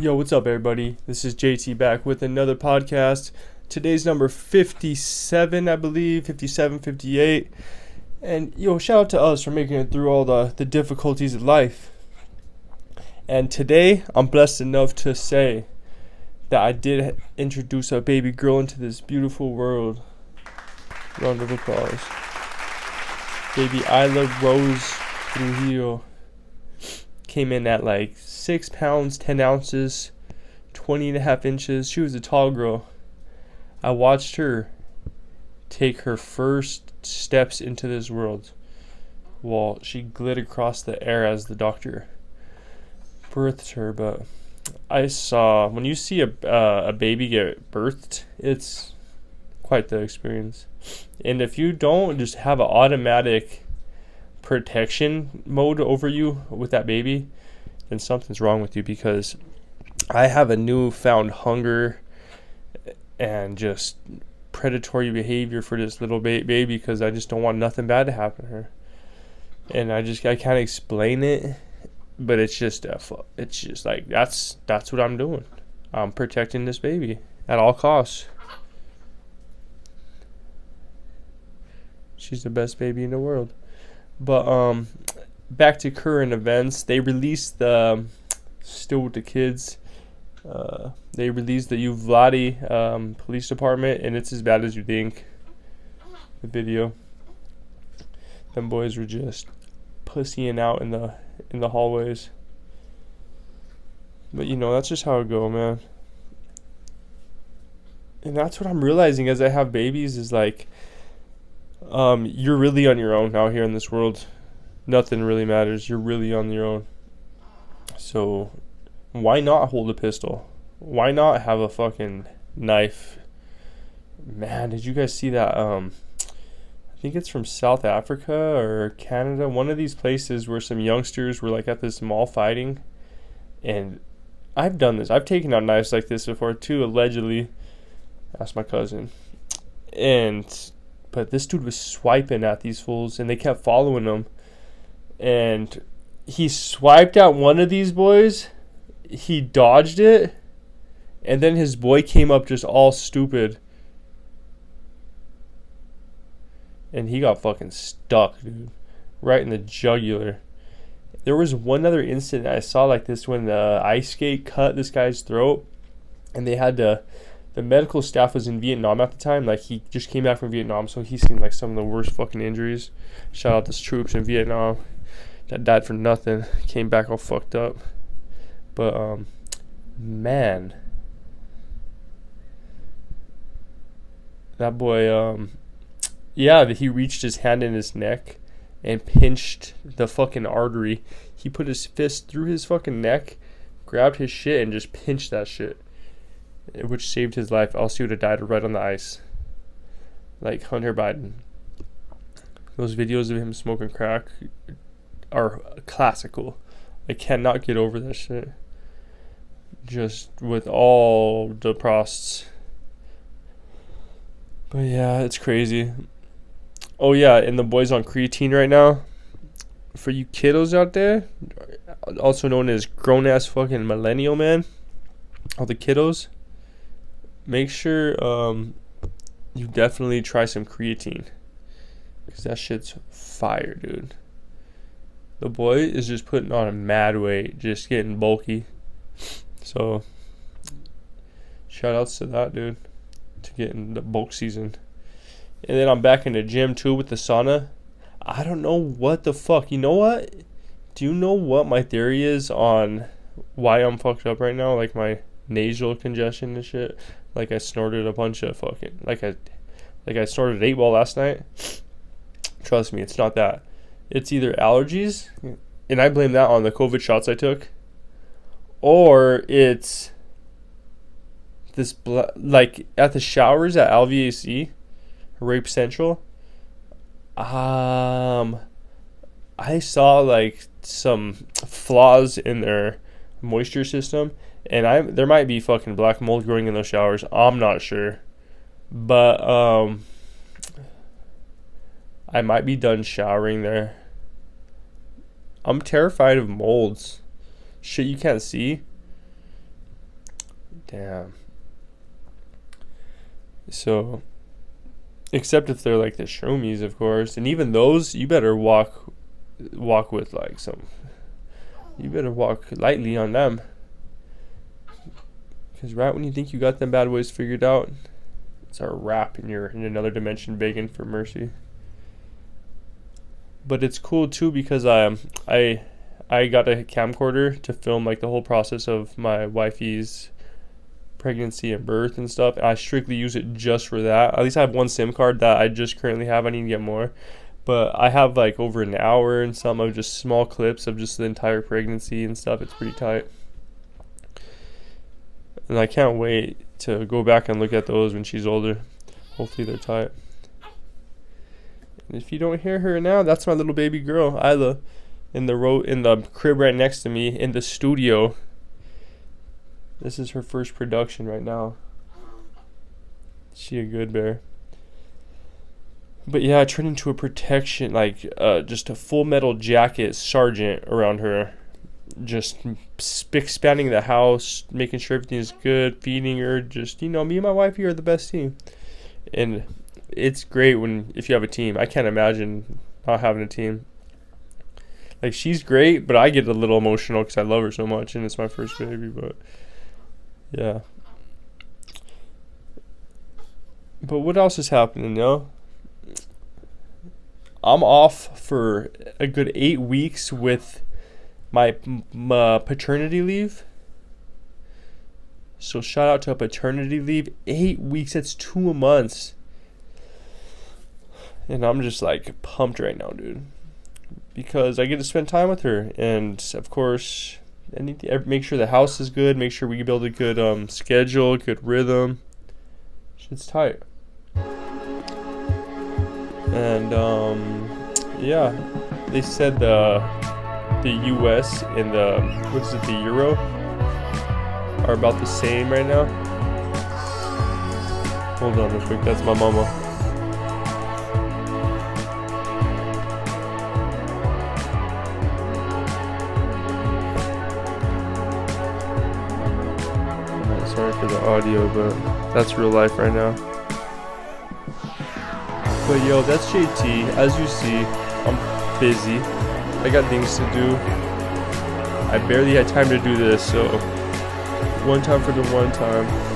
Yo, what's up, everybody? This is JT back with another podcast. Today's number 57, I believe, 57, 58. And yo, shout out to us for making it through all the, the difficulties of life. And today, I'm blessed enough to say that I did introduce a baby girl into this beautiful world. Round of applause. Baby Isla Rose Trujillo came in at like 6 pounds, 10 ounces, 20 and a half inches. She was a tall girl. I watched her take her first steps into this world while she glid across the air as the doctor birthed her. But I saw when you see a uh, a baby get birthed, it's quite the experience. And if you don't just have an automatic protection mode over you with that baby, then something's wrong with you because I have a newfound hunger and just predatory behavior for this little ba- baby because I just don't want nothing bad to happen to her. And I just I can't explain it, but it's just uh, it's just like that's that's what I'm doing. I'm protecting this baby at all costs. She's the best baby in the world. But um back to current events. They released the um, still with the kids. Uh, they released the Uvalde um, Police Department, and it's as bad as you think. The video. Them boys were just pussying out in the in the hallways. But you know that's just how it go, man. And that's what I'm realizing as I have babies is like, um, you're really on your own out here in this world nothing really matters. You're really on your own. So why not hold a pistol? Why not have a fucking knife? Man, did you guys see that um I think it's from South Africa or Canada, one of these places where some youngsters were like at this mall fighting and I've done this. I've taken out knives like this before too, allegedly. Asked my cousin. And but this dude was swiping at these fools and they kept following him and he swiped at one of these boys. He dodged it, and then his boy came up just all stupid. And he got fucking stuck, dude. Right in the jugular. There was one other incident I saw like this when the ice skate cut this guy's throat, and they had to. The medical staff was in Vietnam at the time. Like he just came back from Vietnam, so he's seen like some of the worst fucking injuries. Shout out to troops in Vietnam that died for nothing. Came back all fucked up. But um man. That boy um yeah, he reached his hand in his neck and pinched the fucking artery. He put his fist through his fucking neck, grabbed his shit and just pinched that shit. Which saved his life. Else he would have died right on the ice. Like Hunter Biden. Those videos of him smoking crack are classical. I cannot get over this shit. Just with all the prosts. But yeah, it's crazy. Oh yeah, and the boys on creatine right now. For you kiddos out there, also known as grown ass fucking millennial man, all the kiddos, make sure um, you definitely try some creatine. Because that shit's fire, dude. The boy is just putting on a mad weight, just getting bulky. So, shout outs to that dude to getting the bulk season. And then I'm back in the gym too with the sauna. I don't know what the fuck. You know what? Do you know what my theory is on why I'm fucked up right now? Like my nasal congestion and shit. Like I snorted a bunch of fucking like I like I snorted eight ball last night. Trust me, it's not that. It's either allergies, and I blame that on the COVID shots I took, or it's this like at the showers at LVAC, Rape Central. Um, I saw like some flaws in their moisture system, and I there might be fucking black mold growing in those showers. I'm not sure, but um, I might be done showering there. I'm terrified of molds. Shit you can't see. Damn. So, except if they're like the shroomies, of course, and even those, you better walk, walk with like some. You better walk lightly on them. Because right when you think you got them bad boys figured out, it's a wrap and you're in another dimension begging for mercy. But it's cool too because I um, I I got a camcorder to film like the whole process of my wifey's pregnancy and birth and stuff. And I strictly use it just for that. At least I have one SIM card that I just currently have. I need to get more. But I have like over an hour and some of just small clips of just the entire pregnancy and stuff. It's pretty tight. And I can't wait to go back and look at those when she's older. Hopefully they're tight. And if you don't hear her now, that's my little baby girl, Isla in the road in the crib right next to me in the studio. This is her first production right now. She a good bear. But yeah, I turned into a protection, like uh, just a full metal jacket sergeant around her. Just expanding the house, making sure everything is good, feeding her. Just, you know, me and my wife here are the best team. And it's great when, if you have a team. I can't imagine not having a team like she's great, but I get a little emotional because I love her so much, and it's my first baby. But yeah. But what else is happening, yo? I'm off for a good eight weeks with my, my paternity leave. So shout out to a paternity leave. Eight weeks, that's two months. And I'm just like pumped right now, dude because I get to spend time with her, and of course, I need to make sure the house is good, make sure we build a good um, schedule, good rhythm. Shit's tight. And um, yeah, they said the the U.S. and the what is it, the euro, are about the same right now. Hold on real quick, that's my mama. Sorry for the audio, but that's real life right now. But yo, that's JT. As you see, I'm busy. I got things to do. I barely had time to do this, so one time for the one time.